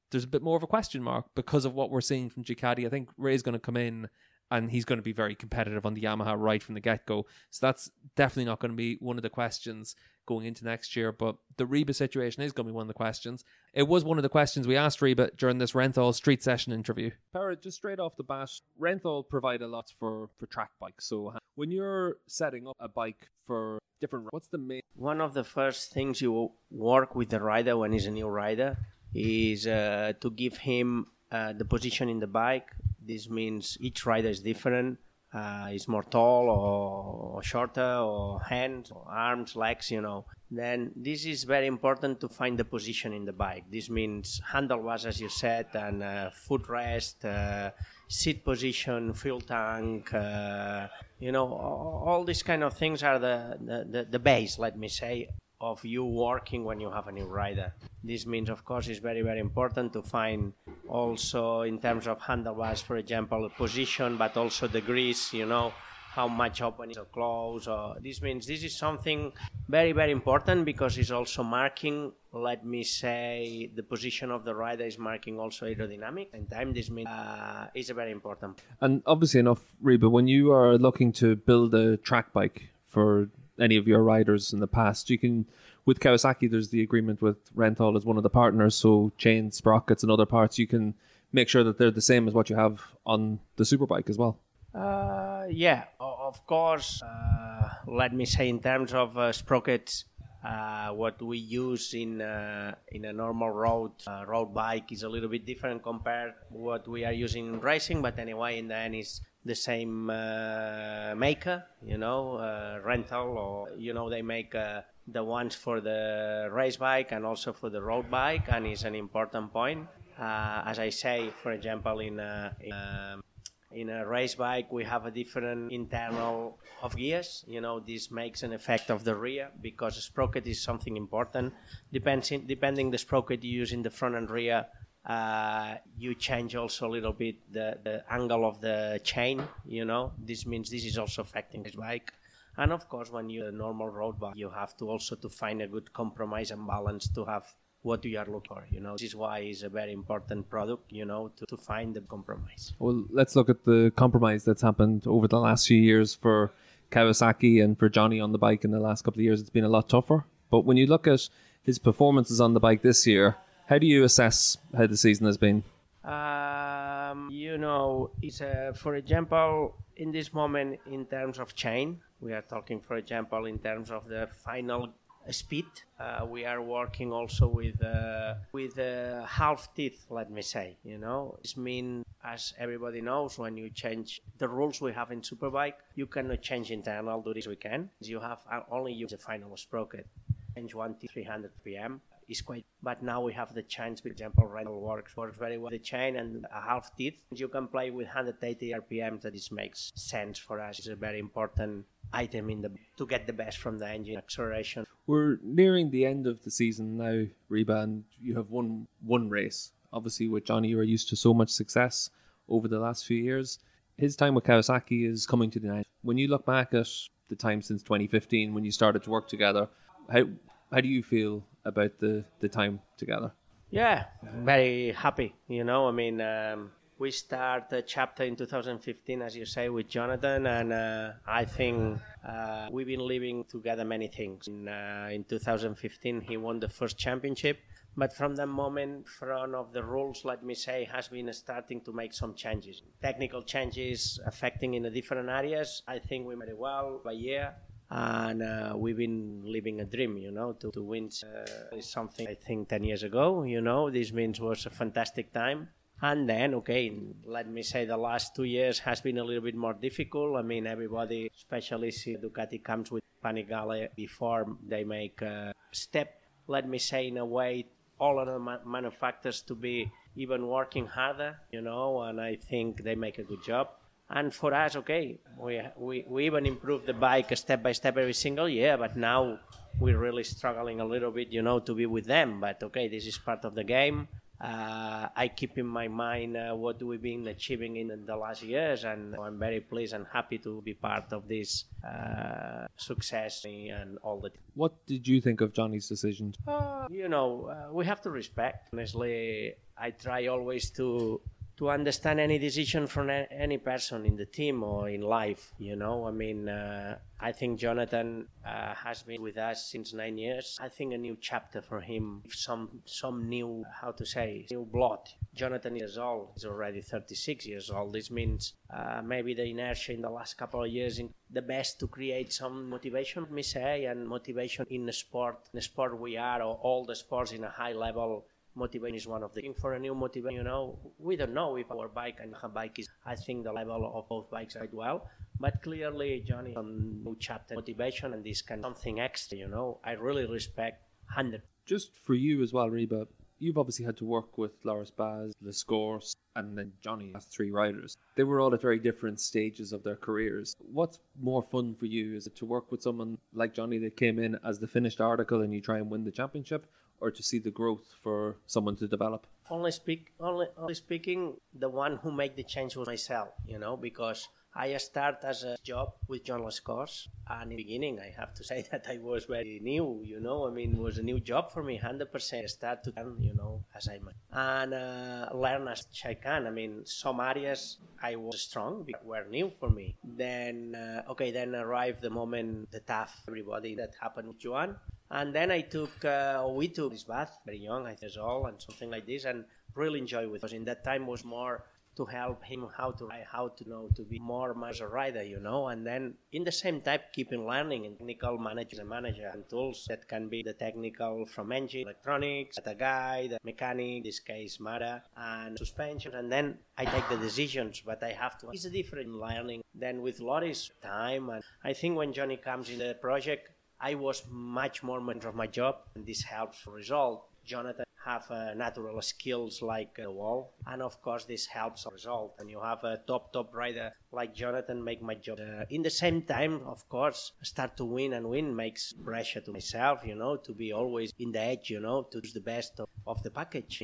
There's a bit more of a question mark because of what we're seeing from Ducati. I think Rea's going to come in and he's going to be very competitive on the Yamaha right from the get go. So that's definitely not going to be one of the questions going into next year. But the Riba situation is going to be one of the questions. It was one of the questions we asked Riba during this Renthal street session interview. Pere, just straight off the bat, Renthal provide a lot for, for track bikes. So when you're setting up a bike for different, what's the main? One of the first things you work with the rider when he's a new rider is uh, to give him uh, the position in the bike this means each rider is different. Uh, is more tall or, or, shorter or hands or arms legs you know then this is very important to find the position in the bike this means handlebars as you said and uh, footrest uh, seat position fuel tank uh, you know all, all, these kind of things are the, the, the, the base let me say of you working when you have a new rider. This means, of course, it's very, very important to find also in terms of handlebars, for example, position, but also the grease, you know, how much open or close. Or this means this is something very, very important because it's also marking, let me say, the position of the rider is marking also aerodynamic. And time this means uh, is very important. And obviously enough, Riba, when you are looking to build a track bike for any of your riders in the past. You can with Kawasaki, there's the agreement with Renthal as one of the partners, so chains, sprockets, and other parts. You can make sure that they're the same as what you have on the superbike as well. Uh, yeah, of course. Uh, let me say, in terms of uh, sprockets, uh, what we use in uh, in a normal road uh, road bike is a little bit different compared what we are using in racing. But anyway, in the end, is the same uh, maker, you know, uh, Renthal, or you know, they make uh, the ones for the race bike and also for the road bike, and it's an important point. Uh, as I say, for example, in, a, in um, In a race bike, we have a different internal of gears. You know, this makes an effect of the rear because sprocket is something important. Depending, depending the sprocket you use in the front and rear, uh, you change also a little bit the, the angle of the chain. You know, this means this is also affecting this bike. And of course, when you're a normal road bike, you have to also to find a good compromise and balance to have what you are looking for. You know, this is why it's a very important product. You know, to, to find the compromise. Well, let's look at the compromise that's happened over the last few years for Kawasaki and for Johnny on the bike in the last couple of years. It's been a lot tougher. But when you look at his performances on the bike this year, how do you assess how the season has been? Um, you know, it's uh, for example, in this moment, in terms of chain, we are talking, for example, in terms of the final speed. Uh, we are working also with uh, with uh, half teeth, let me say. You know, this means, as everybody knows, when you change the rules we have in Superbike, you cannot change internal duties. We can. You have uh, only use the final sprocket. Change one T 300 pm is quite. But now we have the chance. For example, Renthal works works very well. The chain and a half teeth. You can play with 180 RPM. That this makes sense for us. It's a very important item in the to get the best from the engine acceleration. We're nearing the end of the season now, Riba, and you have won one race. Obviously, with Johnny, you are used to so much success over the last few years. His time with Kawasaki is coming to the end. When you look back at the time since 2015, when you started to work together, how how do you feel about the the time together? Yeah, very happy. You know, I mean, um, we start a chapter in 2015, as you say, with Jonathan, and uh, I think uh, we've been living together many things. In, uh, in 2015, he won the first championship, but from that moment, front of the rules, let me say, has been starting to make some changes, technical changes affecting in the different areas. I think we very well by year. And uh, we've been living a dream, you know, to, to win uh, something I think 10 years ago, you know, this means was a fantastic time and then, okay, let me say the last two years has been a little bit more difficult. I mean, everybody, especially see Ducati comes with Panigale before they make a step, let me say, in a way, all of the ma- manufacturers to be even working harder, you know, and I think they make a good job. And for us, okay, we, we, we even improve the bike step by step every single year, but now we're really struggling a little bit, you know, to be with them. But okay, this is part of the game uh, I keep in my mind uh, what we've been achieving in the last years, and I'm very pleased and happy to be part of this uh, success and all that. What did you think of Johnny's decision? Uh, you know, uh, we have to respect. Honestly, I try always to to understand any decision from any person in the team or in life. You know, I mean, uh, I think Jonathan uh, has been with us since nine years. I think a new chapter for him, some some new, how to say, new blood. Jonathan is old; he's already 36 years old. This means uh, maybe the inertia in the last couple of years in the best to create some motivation, let me say, and motivation in the sport. In the sport we are, or all the sports in a high level motivation is one of the things for a new motivation. You know, we don't know if our bike and her bike is. I think the level of both bikes are well, but clearly Johnny on new chapter motivation and this kind of something extra. You know, I really respect hundred. Just for you as well, Riba. You've obviously had to work with Loris Baz, Lascorz, and then Johnny as three riders. They were all at very different stages of their careers. What's more fun for you? Is it to work with someone like Johnny that came in as the finished article and you try and win the championship, or to see the growth for someone to develop? Only speak, only, only speaking, the one who made the change was myself. You know, because I start as a job with Joan Lascorz, and in the beginning, I have to say that I was very new. You know, I mean, it was a new job for me, hundred percent. Start to learn, you know, as I and uh, learn as I can. I mean, some areas I was strong were new for me. Then, uh, okay, then arrived the moment, the tough, everybody that happened with Joan. And then I took, uh, we took this bath, very young, I was old, and something like this, and really enjoy with Because in that time was more to help him how to how to know to be more as a rider, you know, and then in the same time keeping learning and technical manager manager and tools that can be the technical from engine, electronics, the guide, the mechanic, this case Mara, and suspension, and then I take the decisions, but I have to. It's a different learning than with Loris time, and I think when Johnny comes in the project, I was much more mindful of my job, and this helps result. Jonathan have uh, natural skills like uh, wall, and of course this helps result. And you have a top top rider like Jonathan make my job. Uh, in the same time, of course, start to win and win makes pressure to myself, you know, to be always in the edge, you know, to do the best of, of the package.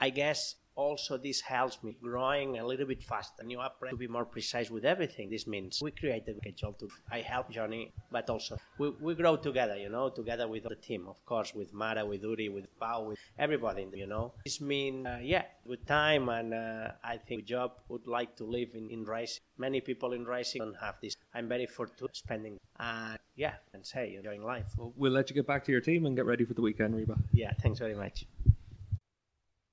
I guess also this helps me growing a little bit faster. You have to be more precise with everything this means we create a job to i help johnny but also we, we grow together you know together with the team of course with mara with uri with pau with everybody you know. This means uh, yeah with time and uh, i think job would like to live in, in racing many people in racing don't have this. I'm very fortunate spending uh, yeah and say enjoying life. Well, we'll let you get back to your team and get ready for the weekend Riba. Yeah thanks very much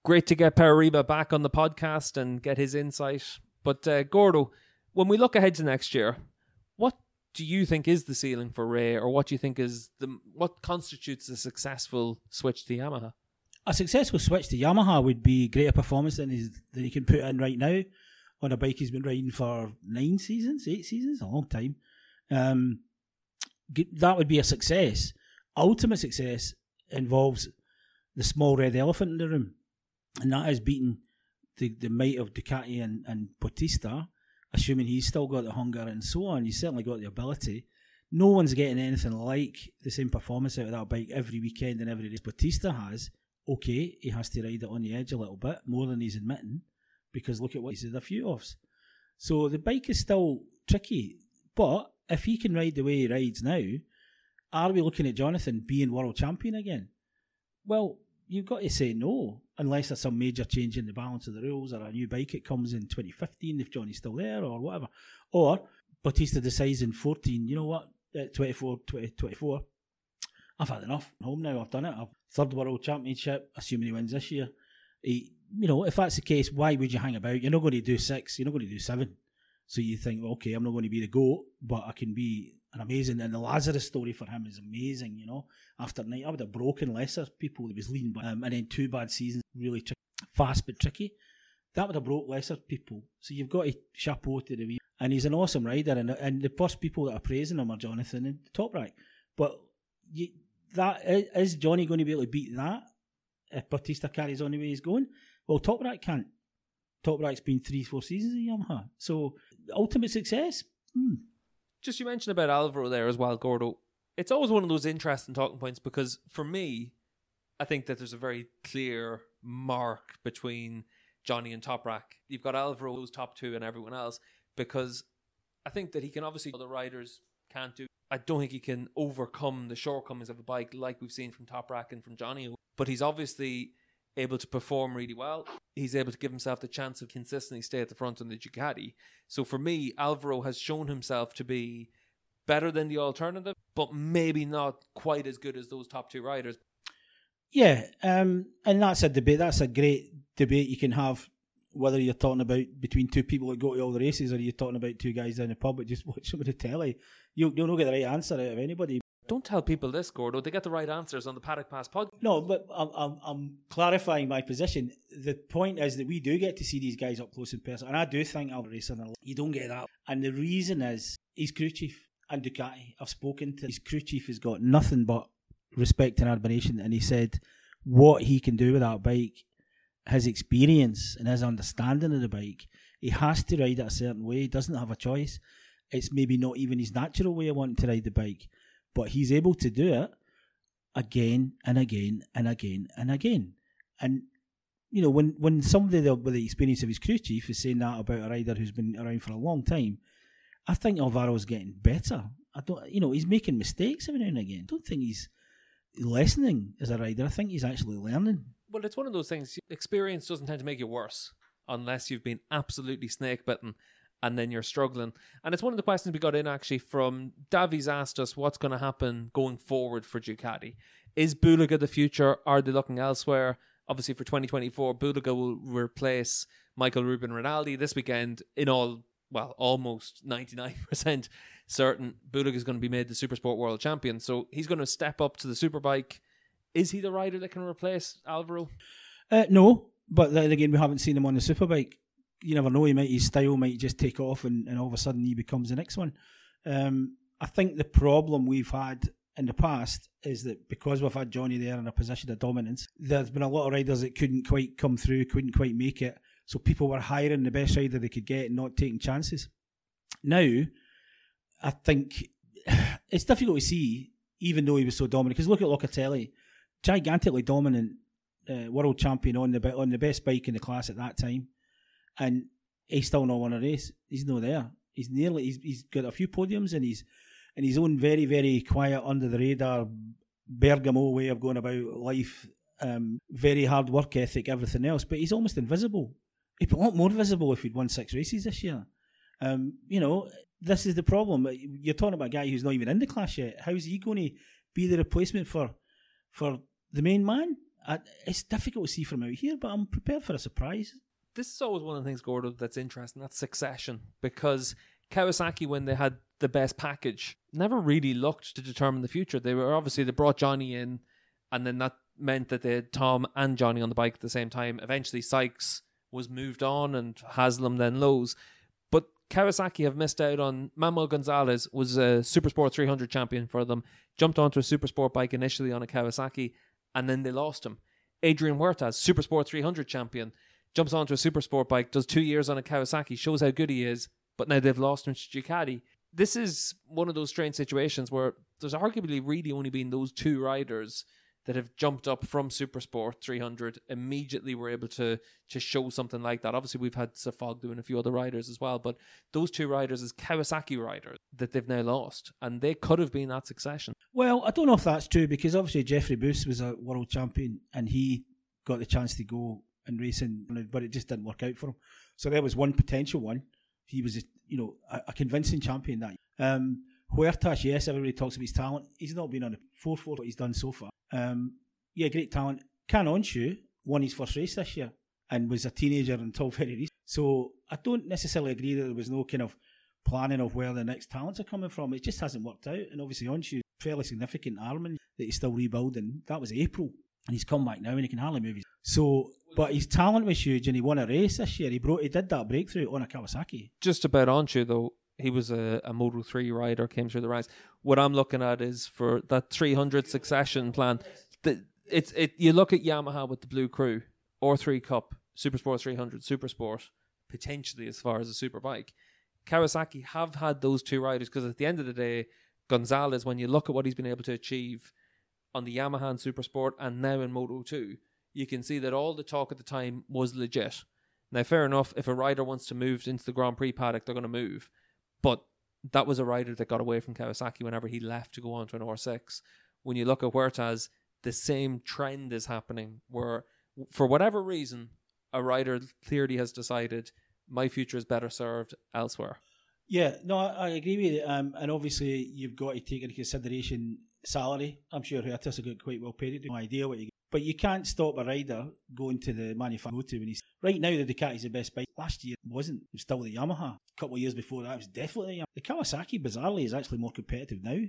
great to get Pere Riba back on the podcast and get his insight. But uh, Gordo, when we look ahead to next year, what do you think is the ceiling for Rea, or what do you think is the what constitutes a successful switch to Yamaha? A successful switch to Yamaha would be greater performance than, his, than he can put in right now on a bike he's been riding for nine seasons, eight seasons, a long time. Um, that would be a success. Ultimate success involves the small red elephant in the room and that is beating the, the might of Ducati and, and Bautista, assuming he's still got the hunger and so on. He's certainly got the ability. No one's getting anything like the same performance out of that bike every weekend and every race Bautista has. Okay, he has to ride it on the edge a little bit more than he's admitting, because look at what he's had a few offs. So the bike is still tricky, but if he can ride the way he rides now, are we looking at Jonathan being world champion again? Well, you've got to say no, unless there's some major change in the balance of the rules or a new bike it comes in 2015 if Johnny's still there or whatever. Or Bautista decides in 14, you know what, uh, 24, 20, 24, I've had enough. I'm home now, I've done it. I've third world championship, assuming he wins this year. He, you know, if that's the case, why would you hang about? You're not going to do six, you're not going to do seven. So you think, okay, I'm not going to be the GOAT, but I can be an amazing. And the Lazarus story for him is amazing, you know. After night, I would have broken lesser people. He was leading, um, and then two bad seasons, really tri- fast but tricky. That would have broke lesser people. So you've got to chapeau to the wee. And he's an awesome rider, and and the first people that are praising him are Jonathan and Toprak. But you, that is Johnny going to be able to beat that if Bautista carries on the way he's going? Well, Toprak can't. Toprak's been three, four seasons in Yamaha. So ultimate success. Hmm just you mentioned about Alvaro there as well, Gordo. It's always one of those interesting talking points because for me, I think that there's a very clear mark between Johnny and Toprak. You've got Alvaro, who's top two, and everyone else because I think that he can obviously other riders can't do. I don't think he can overcome the shortcomings of a bike like we've seen from Toprak and from Johnny. But he's obviously able to perform really well. He's able to give himself the chance of consistently stay at the front on the Ducati. So for me, Alvaro has shown himself to be better than the alternative, but maybe not quite as good as those top two riders. Yeah, um, and that's a debate. That's a great debate you can have. Whether you're talking about between two people that go to all the races, or you're talking about two guys in the pub that just watch them on the telly, you, you'll not get the right answer out of anybody. Don't tell people this, Gordo. They get the right answers on the Paddock Pass podcast. No, but I'm, I'm, I'm, clarifying my position. The point is that we do get to see these guys up close and personal, and I do think I'll race on You don't get that, and the reason is he's crew chief and Ducati. I've spoken to his crew chief. Has got nothing but respect and admiration, and he said what he can do with that bike, his experience and his understanding of the bike. He has to ride it a certain way. He doesn't have a choice. It's maybe not even his natural way of wanting to ride the bike but he's able to do it again and again and again and again. And you know, when when somebody with the experience of his crew chief is saying that about a rider who's been around for a long time, I think Alvaro's getting better. I don't, you know, he's making mistakes every now and again. I don't think he's lessening as a rider. I think he's actually learning. Well, it's one of those things. Experience doesn't tend to make you worse unless you've been absolutely snake bitten and then you're struggling. And it's one of the questions we got in actually from Davies asked us what's going to happen going forward for Ducati. Is Bulega the future? Are they looking elsewhere? Obviously, for 2024, Bulega will replace Michael Ruben Rinaldi this weekend. In all, well, almost 99% certain Bulega is going to be made the Supersport World Champion. So he's going to step up to the Superbike. Is he the rider that can replace Alvaro? Uh, no, but then again, we haven't seen him on the Superbike you never know. He might his style might just take off, and, and all of a sudden he becomes the next one. Um, I think the problem we've had in the past is that because we've had Johnny there in a position of dominance, there's been a lot of riders that couldn't quite come through, couldn't quite make it. So people were hiring the best rider they could get and not taking chances. Now, I think it's difficult to see, even though he was so dominant. Because look at Locatelli, gigantically dominant uh, world champion on the on the best bike in the class at that time, and he's still not won a race. He's not there. He's nearly. He's, he's got a few podiums, and he's in his own very very quiet under the radar Bergamo way of going about life. Um, very hard work ethic, everything else, but he's almost invisible. He'd be a lot more visible if he'd won six races this year. Um, you know, this is the problem. You're talking about a guy who's not even in the class yet. How's he going to be the replacement for for the main man? I, it's difficult to see from out here, but I'm prepared for a surprise. This is always one of the things, Gordo, that's interesting. That's succession because Kawasaki, when they had the best package, never really looked to determine the future. They were obviously they brought Johnny in, and then that meant that they had Tom and Johnny on the bike at the same time. Eventually, Sykes was moved on, and Haslam then Lowes. But Kawasaki have missed out on Manuel Gonzalez was a Supersport 300 champion for them. Jumped onto a Supersport bike initially on a Kawasaki, and then they lost him. Adrian Huertas, Supersport 300 champion, jumps onto a Supersport bike, does two years on a Kawasaki, shows how good he is, but now they've lost him to Ducati. This is one of those strange situations where there's arguably really only been those two riders that have jumped up from Supersport 300 immediately were able to to show something like that. Obviously, we've had Safog doing a few other riders as well, but those two riders as Kawasaki riders that they've now lost, and they could have been that succession. Well, I don't know if that's true because obviously Jeffrey Buis was a world champion and he got the chance to go and racing, but it just didn't work out for him. So there was one potential one. He was, you know, a, a convincing champion that. Um, Huertas, yes, everybody talks about his talent. He's not been on the forefront what he's done so far. Um, yeah, great talent. Can Öncü won his first race this year and was a teenager until very recent. So I don't necessarily agree that there was no kind of planning of where the next talents are coming from. It just hasn't worked out. And obviously Öncü, fairly significant armament that he's still rebuilding. That was April. And he's come back now and he can hardly move his. So, but his talent was huge and he won a race this year. He brought, he did that breakthrough on a Kawasaki. Just about Öncü though, he was a, a Moto 3 rider, came through the ranks. What I'm looking at is for that 300 succession plan. The, it's it. You look at Yamaha with the Blue Crew, R3 Cup, Super Supersport 300, Supersport, potentially as far as a super bike. Kawasaki have had those two riders because at the end of the day, Gonzalez, when you look at what he's been able to achieve on the Yamaha and Supersport and now in Moto 2, you can see that all the talk at the time was legit. Now, fair enough, if a rider wants to move into the Grand Prix paddock, they're going to move. But that was a rider that got away from Kawasaki whenever he left to go on to an R6. When you look at Huertas, the same trend is happening where, for whatever reason, a rider clearly has decided my future is better served elsewhere. Yeah, no, I, agree with you. Um, and obviously, you've got to take into consideration salary. I'm sure Huertas got quite well paid. No idea what you. But you can't stop a rider going to the manufacturer when he's right now. The Ducati's the best bike. Last year wasn't. It was still the Yamaha. A couple of years before that, it was definitely the, Yamaha. the Kawasaki. Bizarrely, is actually more competitive now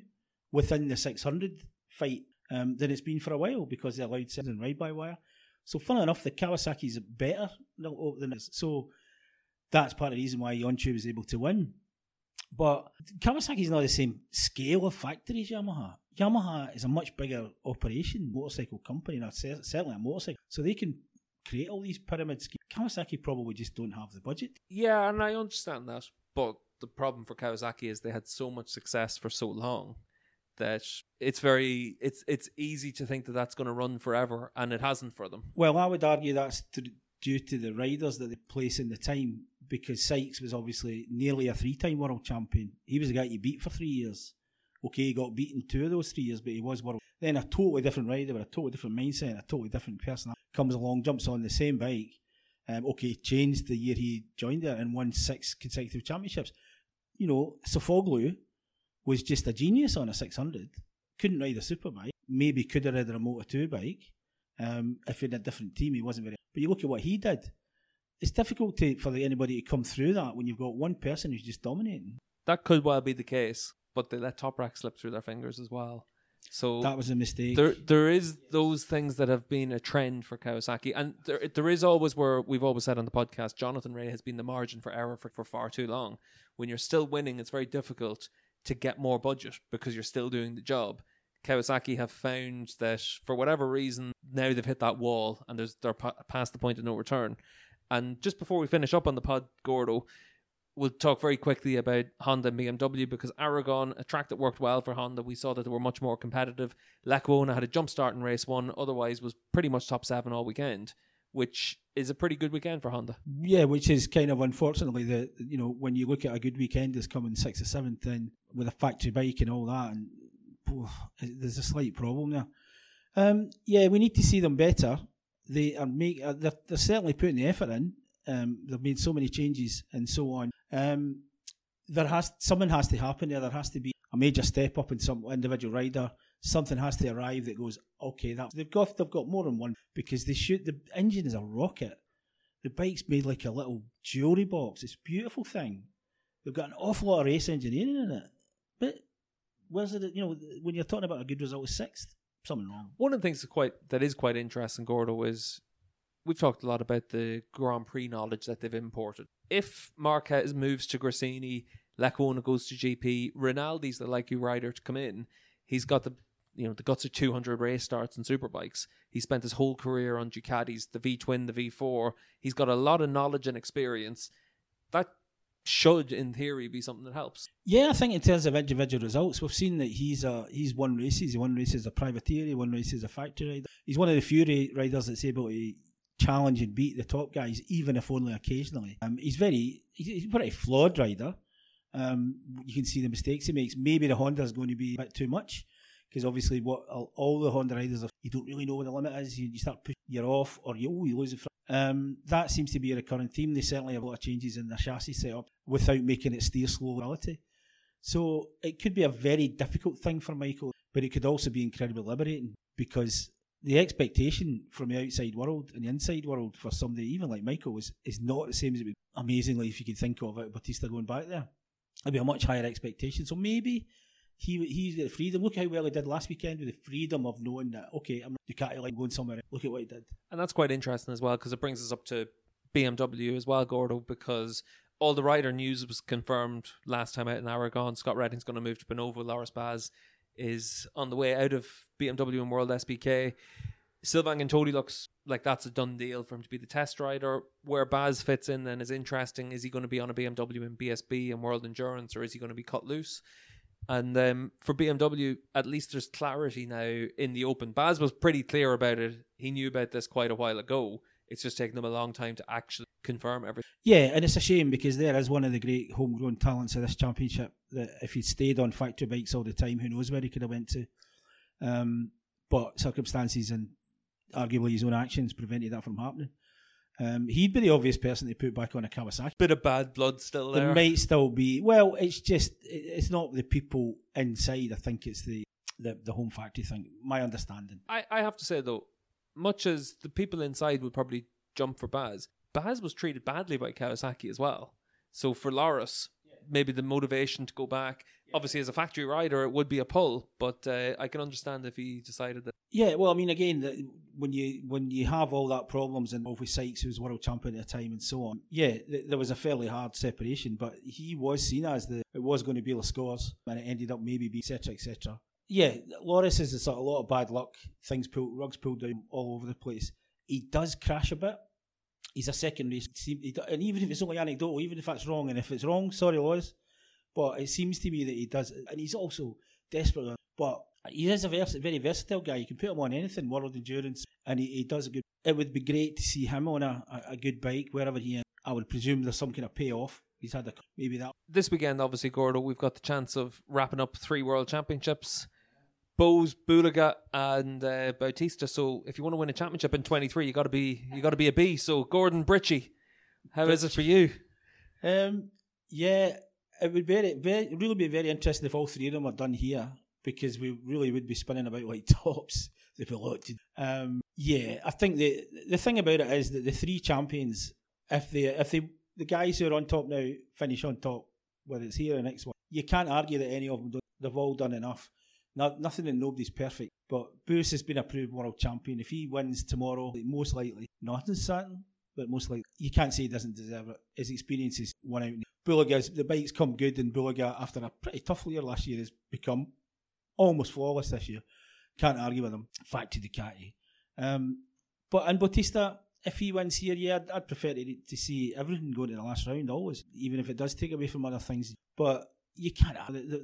within the 600 fight um, than it's been for a while because they allowed seven ride by wire. So, funnily enough, the Kawasaki's better than this. So, that's part of the reason why Öncü was able to win. But Kawasaki's not the same scale of factory as Yamaha. Yamaha is a much bigger operation, motorcycle company, not certainly a motorcycle. So they can create all these pyramid schemes. Kawasaki probably just don't have the budget. Yeah, and I understand that. But the problem for Kawasaki is they had so much success for so long that it's very it's it's easy to think that that's going to run forever, and it hasn't for them. Well, I would argue that's to, due to the riders that they place in the time, because Sykes was obviously nearly a three-time world champion. He was a guy you beat for three years. Okay, he got beaten two of those three years, but he was world. Then a totally different rider with a totally different mindset, a totally different person comes along, jumps on the same bike. Um, okay, changed the year he joined there and won six consecutive championships. You know, Sofuoglu was just a genius on a 600. Couldn't ride a super bike. Maybe could have ridden a Moto 2 bike. Um, if in a different team, he wasn't very. But you look at what he did. It's difficult to, for anybody to come through that when you've got one person who's just dominating. That could well be the case, but they let Toprak slip through their fingers as well. So that was a mistake. There, there is those things that have been a trend for Kawasaki, and there, there is always where we've always said on the podcast, Jonathan Rea has been the margin for error for, for far too long. When you're still winning, it's very difficult to get more budget because you're still doing the job. Kawasaki have found that for whatever reason now they've hit that wall and there's they're pa- past the point of no return. And just before we finish up on the pod, Gordo, we'll talk very quickly about Honda and BMW because Aragon, a track that worked well for Honda, we saw that they were much more competitive. Lecuona had a jump start in race one, otherwise was pretty much top seven all weekend, which is a pretty good weekend for Honda. Yeah, which is kind of unfortunately the you know when you look at a good weekend is coming sixth or seventh, then with a factory bike and all that, and oh, there's a slight problem there. Um, yeah, we need to see them better. They are make uh, they're, they're certainly putting the effort in. Um, they've made so many changes and so on. Um, there has something has to happen there. There has to be a major step up in some individual rider. Something has to arrive that goes, okay, that they've got they've got more than one because they shoot the engine is a rocket. The bike's made like a little jewelry box. It's a beautiful thing. They've got an awful lot of race engineering in it, but where's it? You know, when you're talking about a good result, sixth, something wrong. One of the things that quite that is quite interesting, Gordo, is we've talked a lot about the Grand Prix knowledge that they've imported. If Marquez moves to Gresini, Lecuona goes to GP, Rinaldi's the likely rider to come in. He's got the you know the guts of 200 race starts and superbikes. He spent his whole career on Ducatis, the V twin, the V4. He's got a lot of knowledge and experience. That should, in theory, be something that helps. Yeah, I think in terms of individual results, we've seen that he's a he's won races. He won races a privateer. He won races a factory rider. He's one of the few riders that's able to challenge and beat the top guys, even if only occasionally. Um, he's very he's a pretty flawed rider. Um, you can see the mistakes he makes. Maybe the Honda is going to be a bit too much because obviously what all the Honda riders are, you don't really know what the limit is. You, you start pushing, you're off, or you, oh, you lose it. Um, that seems to be a recurring theme. They certainly have a lot of changes in their chassis setup without making it steer slow reality. So it could be a very difficult thing for Michael, but it could also be incredibly liberating because the expectation from the outside world and the inside world for somebody even like Michael is, is not the same as it would amazingly if you could think of it Bautista going back there. It'd be a much higher expectation. So maybe he he's got the freedom. Look how well he did last weekend with the freedom of knowing that okay, I'm Ducati like going somewhere. Look at what he did, and that's quite interesting as well because it brings us up to BMW as well, Gordo, because all the rider news was confirmed last time out in Aragon. Scott Redding's going to move to Bonovo. Loris Baz is on the way out of BMW and World SBK. Sylvain Guintoli looks like that's a done deal for him to be the test rider. Where Baz fits in then is interesting. Is he going to be on a BMW in BSB and World Endurance, or is he going to be cut loose? And um, for BMW, at least there's clarity now in the open. Baz was pretty clear about it. He knew about this quite a while ago. It's just taken them a long time to actually confirm everything. Yeah, and it's a shame because there is one of the great homegrown talents of this championship. That if he'd stayed on factory bikes all the time, who knows where he could have went to. Um, but circumstances and arguably his own actions prevented that from happening. Um, he'd be the obvious person to put back on a Kawasaki. Bit of bad blood still there. There might still be. Well, it's just it's not the people inside. I think it's the the, the home factory thing. My understanding. I, I have to say though, much as the people inside would probably jump for Baz, Baz was treated badly by Kawasaki as well. So for Loris, maybe the motivation to go back. Obviously, as a factory rider, it would be a pull, but uh, I can understand if he decided that. Yeah, well, I mean, again, the, when you when you have all that problems and with Sykes, who was world champion at the time, and so on, yeah, th- there was a fairly hard separation, but he was seen as the it was going to be the scores, and it ended up maybe be etc. etc. Yeah, Loris is a lot of bad luck. Things pulled, rugs pulled down all over the place. He does crash a bit. He's a second race, and even if it's only anecdotal, even if that's wrong, and if it's wrong, sorry, Loris, but it seems to me that he does, and he's also desperate. But he is a vers- very versatile guy. You can put him on anything, world endurance, and he, he does a good. It would be great to see him on a, a, a good bike wherever he is. I would presume there's some kind of payoff. He's had a, maybe that. This weekend, obviously, Gordo, we've got the chance of wrapping up three world championships. Buis, Bulega, and uh, Bautista. So if you want to win a championship in 23, you got to be you got to be a B. So Gordon Ritchie, how is it for you? Um, yeah, it would be very, really be very interesting if all three of them are done here because we really would be spinning about like tops. They'd be locked. Um, yeah, I think the the thing about it is that the three champions, if they if they the guys who are on top now finish on top, whether it's here or next one, you can't argue that any of them they've all done enough. Not, nothing and nobody's perfect, but Buis has been a proved world champion. If he wins tomorrow, most likely, not nothing's certain, but most likely, you can't say he doesn't deserve it. His experience is one out. Bulega's, the bike's come good, and Bulega, after a pretty tough year last year, has become almost flawless this year. Can't argue with him. Fact to Ducati. Um, but and Bautista, if he wins here, yeah, I'd, I'd prefer to, to see everything go to the last round always, even if it does take away from other things. But you can't.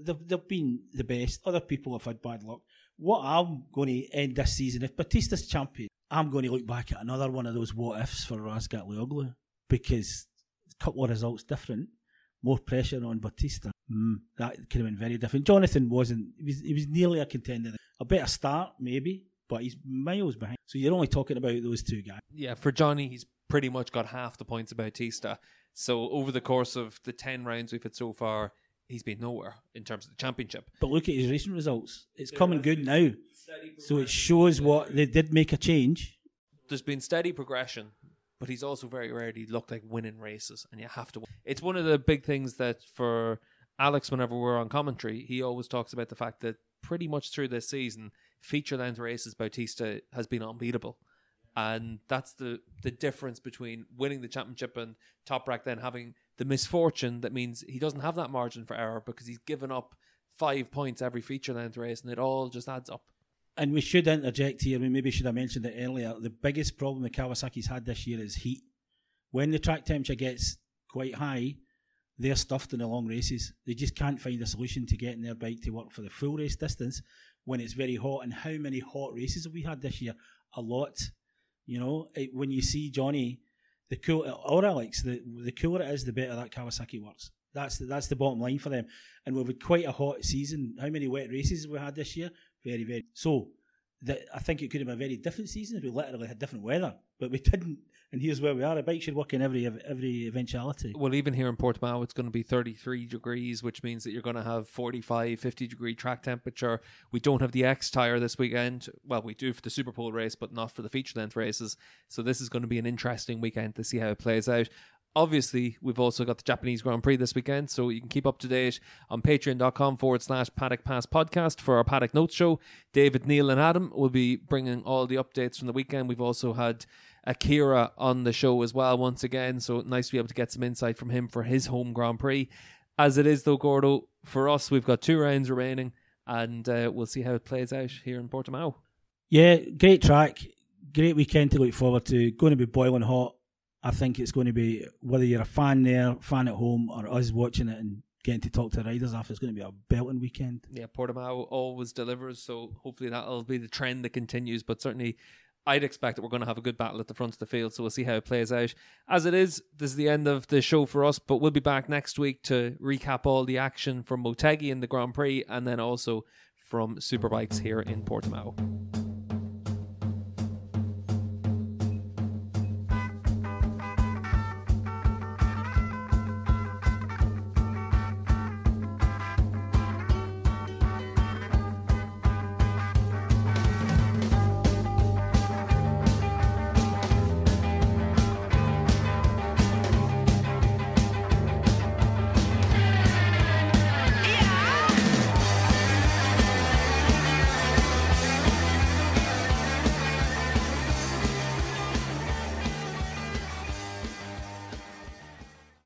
They've, they've been the best. Other people have had bad luck. What I'm going to end this season, if Bautista's champion, I'm going to look back at another one of those what ifs for Razgatlioglu because a couple of results different, more pressure on Bautista. Mm, that could have been very different. Jonathan wasn't. He was, he was nearly a contender. A better start, maybe, but he's miles behind. So you're only talking about those two guys. Yeah, for Johnny, he's pretty much got half the points of Bautista. So over the course of the 10 rounds we've had so far, he's been nowhere in terms of the championship. But look at his recent results. It's coming good now. So it shows what they did make a change. There's been steady progression, but he's also very rarely looked like winning races, and you have to win. It's one of the big things that for Alex, whenever we're on commentary, he always talks about the fact that pretty much through this season, feature length races, Bautista has been unbeatable. And that's the, the difference between winning the championship and Toprak then having the misfortune that means he doesn't have that margin for error because he's given up five points every feature length race and it all just adds up. And we should interject here, we maybe should have mentioned it earlier. The biggest problem the Kawasaki's had this year is heat. When the track temperature gets quite high, they're stuffed in the long races. They just can't find a solution to getting their bike to work for the full race distance when it's very hot. And how many hot races have we had this year? A lot. You know, it, when you see Johnny, the cool or Alex, the the cooler it is, the better that Kawasaki works. That's the, that's the bottom line for them. And we've had quite a hot season. How many wet races we had this year? Very, very. So I think it could have been a very different season if we literally had different weather, but we didn't. And here's where we are. A bike should work in every every eventuality. Well, even here in Portimao, it's going to be 33 degrees, which means that you're going to have 45, 50 degree track temperature. We don't have the X tire this weekend. Well, we do for the Superpole race, but not for the feature length races. So this is going to be an interesting weekend to see how it plays out. Obviously, we've also got the Japanese Grand Prix this weekend, so you can keep up to date on patreon.com forward slash paddock pass podcast for our paddock notes show. David, Neil, and Adam will be bringing all the updates from the weekend. We've also had Akira on the show as well, once again, so nice to be able to get some insight from him for his home Grand Prix. As it is, though, Gordo, for us, we've got two rounds remaining, and uh, we'll see how it plays out here in Portimao. Yeah, great track, great weekend to look forward to. Going to be boiling hot I think it's going to be whether you're a fan there, fan at home, or us watching it and getting to talk to riders after. It's going to be a belting weekend. Yeah, Portimao always delivers, so hopefully that'll be the trend that continues. But certainly, I'd expect that we're going to have a good battle at the front of the field, so we'll see how it plays out. As it is, this is the end of the show for us, but we'll be back next week to recap all the action from Motegi in the Grand Prix and then also from Superbikes here in Portimao.